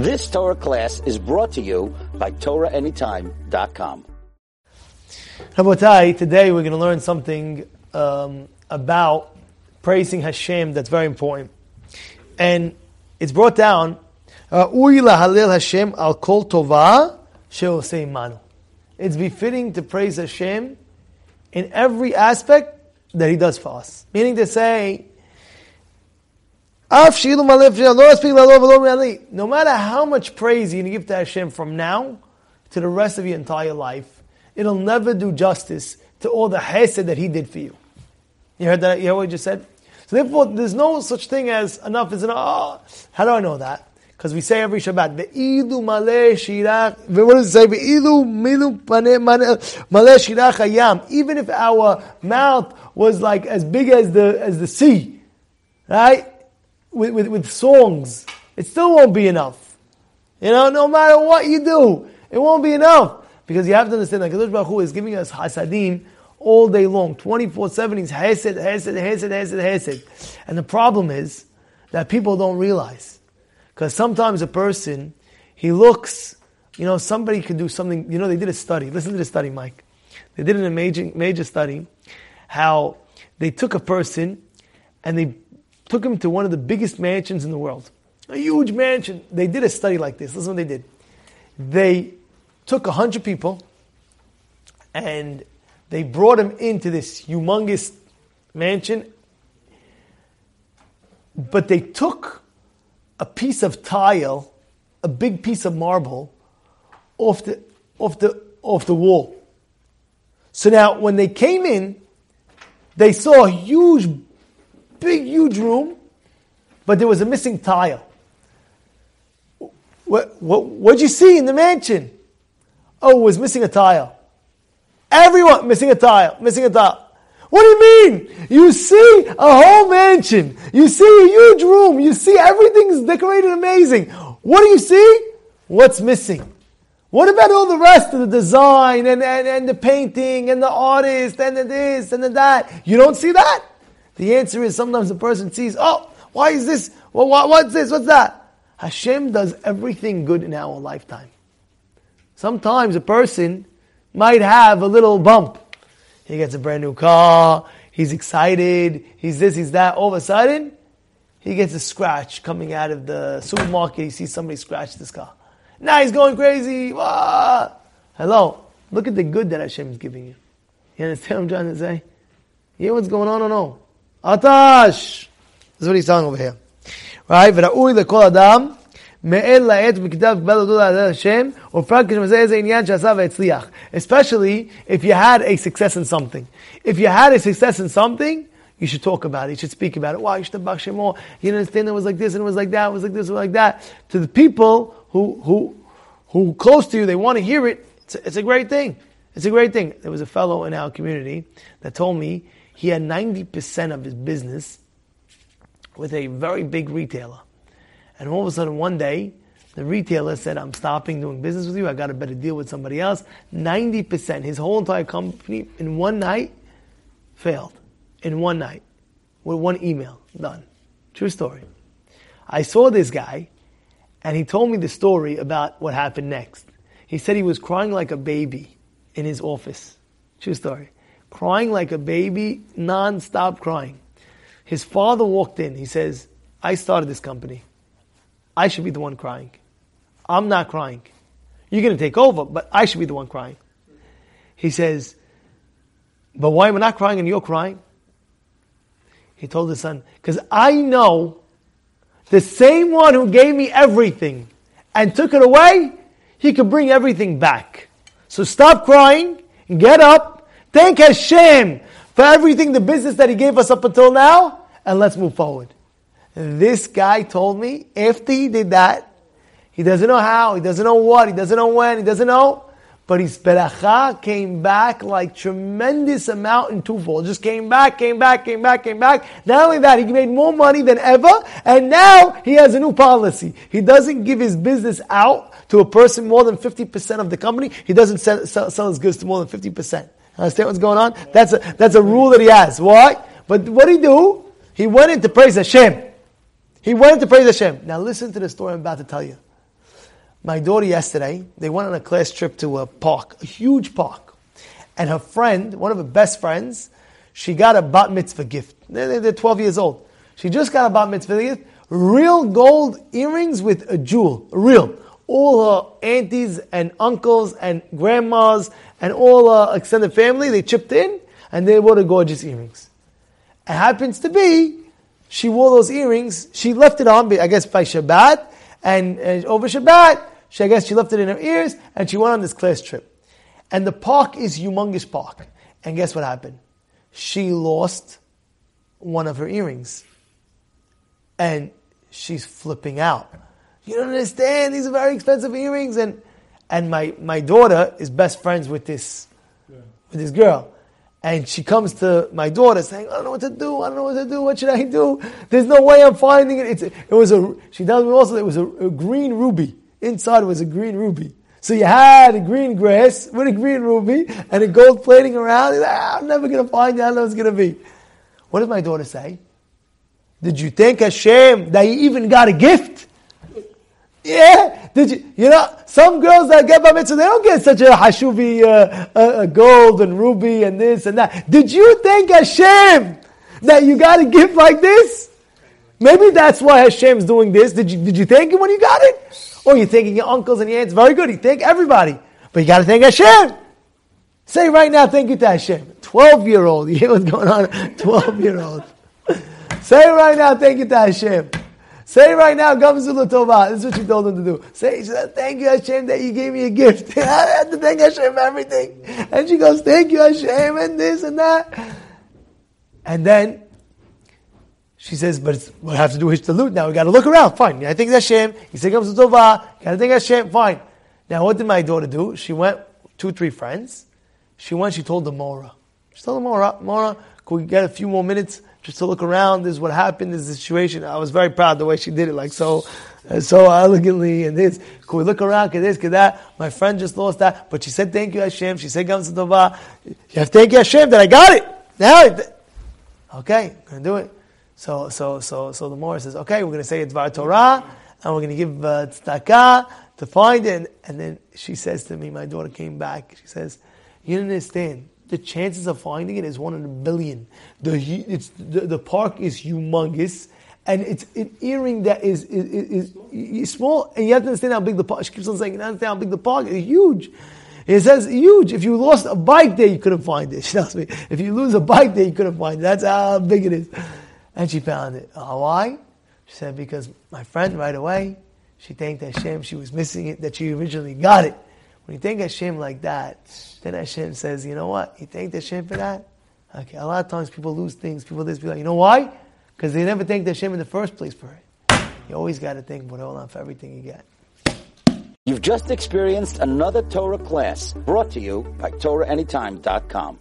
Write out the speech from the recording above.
This Torah class is brought to you by TorahAnytime.com. Rabotai, today we're going to learn something um, about praising Hashem that's very important. And it's brought down, Hashem al kol tova manu. It's befitting to praise Hashem in every aspect that He does for us. Meaning to say, no matter how much praise to give to Hashem from now to the rest of your entire life, it'll never do justice to all the hesed that He did for you. You heard that? You heard what I just said? So therefore, there's no such thing as enough is enough. Oh, how do I know that? Because we say every Shabbat, what does it say? Hayam. Even if our mouth was like as big as the, as the sea, right? With, with, with songs, it still won't be enough. You know, no matter what you do, it won't be enough. Because you have to understand that Kadosh Baruch Hu is giving us hasadim all day long. 24-7, he's hesed, hesed, hesed, hesed, hesed. And the problem is that people don't realize. Because sometimes a person, he looks, you know, somebody could do something, you know, they did a study. Listen to the study, Mike. They did an amazing, major study how they took a person and they took him to one of the biggest mansions in the world. A huge mansion. They did a study like this. Listen what they did. They took a hundred people and they brought him into this humongous mansion, but they took a piece of tile, a big piece of marble, off the off the off the wall. So now when they came in, they saw a huge big, huge room, but there was a missing tile. What, what, what'd you see in the mansion? Oh, was missing a tile. Everyone missing a tile, missing a tile. What do you mean? You see a whole mansion. You see a huge room. You see everything's decorated amazing. What do you see? What's missing? What about all the rest of the design and, and, and the painting and the artist and the this and the that? You don't see that? The answer is sometimes a person sees, oh, why is this? Well, what's this? What's that? Hashem does everything good in our lifetime. Sometimes a person might have a little bump. He gets a brand new car, he's excited, he's this, he's that. All of a sudden, he gets a scratch coming out of the supermarket. He sees somebody scratch this car. Now he's going crazy. Ah. Hello. Look at the good that Hashem is giving you. You understand what I'm trying to say? You hear what's going on or no? Atash. That's what he's saying over here. Right? וראוי לכל אדם מאל לעת בכתב קבל אותו על השם, ופרק כשמזה איזה עניין שעשה והצליח. Especially if you had a success in something. If you had a success in something, you should talk about it. You should speak about it. Why? You should have more. You didn't understand it was like this and it was like that. It was like this, it was like that. To the people who, who, who close to you, they want to hear it. It's a, it's a great thing. It's a great thing. There was a fellow in our community that told me he had 90% of his business with a very big retailer. And all of a sudden, one day, the retailer said, I'm stopping doing business with you. I got a better deal with somebody else. 90%, his whole entire company in one night failed. In one night. With one email. Done. True story. I saw this guy, and he told me the story about what happened next. He said he was crying like a baby in his office. True story crying like a baby, non-stop crying. His father walked in. He says, I started this company. I should be the one crying. I'm not crying. You're going to take over, but I should be the one crying. He says, but why am I not crying and you're crying? He told his son, because I know the same one who gave me everything and took it away, he could bring everything back. So stop crying, and get up, Thank Hashem for everything, the business that He gave us up until now, and let's move forward. this guy told me after he did that, he doesn't know how, he doesn't know what, he doesn't know when, he doesn't know, but his beracha came back like tremendous amount in twofold. Just came back, came back, came back, came back. Not only that, he made more money than ever, and now he has a new policy. He doesn't give his business out to a person more than 50% of the company. He doesn't sell, sell, sell his goods to more than 50%. Understand what's going on? That's a, that's a rule that he has. Why? But what did he do? He went in to praise Hashem. He went in to praise Hashem. Now listen to the story I'm about to tell you. My daughter yesterday, they went on a class trip to a park, a huge park. And her friend, one of her best friends, she got a bat mitzvah gift. They're, they're 12 years old. She just got a bat mitzvah gift, real gold earrings with a jewel, real. All her aunties and uncles and grandmas and all her extended family, they chipped in and they bought the gorgeous earrings. It happens to be, she wore those earrings, she left it on, I guess by Shabbat, and uh, over Shabbat, she, I guess she left it in her ears, and she went on this class trip. And the park is humongous park. And guess what happened? She lost one of her earrings. And she's flipping out. You don't understand, these are very expensive earrings. And, and my, my daughter is best friends with this, yeah. with this girl. And she comes to my daughter saying, I don't know what to do, I don't know what to do, what should I do? There's no way I'm finding it. It's, it was a, she tells me also it was a, a green ruby. Inside was a green ruby. So you had a green grass with a green ruby and a gold plating around. Like, ah, I'm never going to find it. I don't know what it's going to be. What did my daughter say? Did you thank Hashem that you even got a gift? Yeah. Did you? You know, some girls that get bar mitzvah, they don't get such a hashuvi, uh, uh, gold and ruby and this and that. Did you thank Hashem that you got a gift like this? Maybe that's why Hashem's doing this. Did you, did you thank him when you got it? Or you're thanking your uncles and your aunts. Very good. You thank everybody. But you got to thank Hashem. Say right now, thank you to Hashem. 12 year old. You hear what's going on? 12 year old. Say right now, thank you to Hashem. Say right now, Gam zu l'tova. This is what you told him to do. Say, said, thank you Hashem that you gave me a gift. I had to thank Hashem for everything. And she goes, thank you Hashem and this and that. And then she says, but we have to do loot now. We got to look around. Fine. I think Hashem. He said, to Tova. Got to think Hashem. Fine. Now, what did my daughter do? She went, two, three friends. She went, she told the Mora. She told the Mora, Mora, could we get a few more minutes just to look around? This is what happened. This is the situation. I was very proud the way she did it, like so, uh, so elegantly and this. Could we look around? Could this, could that? My friend just lost that. But she said, thank you Hashem. She said, have to thank you Hashem that I got it. Now, okay, I'm going to do it. So, so, so, so the Morris says, okay, we're going to say Dvar Torah, and we're going to give uh, tzedakah to find it. And then she says to me, my daughter came back, she says, you understand, the chances of finding it is one in a billion. The, it's, the, the park is humongous, and it's an earring that is, is, is, is, small, and you have to understand how big the park, she keeps on saying, you have to understand how big the park is, huge. It says huge. If you lost a bike there, you couldn't find it. She tells me, if you lose a bike there, you couldn't find it. That's how big it is. And she found it. Uh, why? She said, because my friend right away, she thanked Hashem, she was missing it, that she originally got it. When you thank Hashem like that, then Hashem says, you know what? You thanked Hashem for that? Okay, a lot of times people lose things, people this, people like, you know why? Because they never thanked Hashem in the first place for it. You always got to thank Borei Olam for everything you get. You've just experienced another Torah class brought to you by TorahAnytime.com.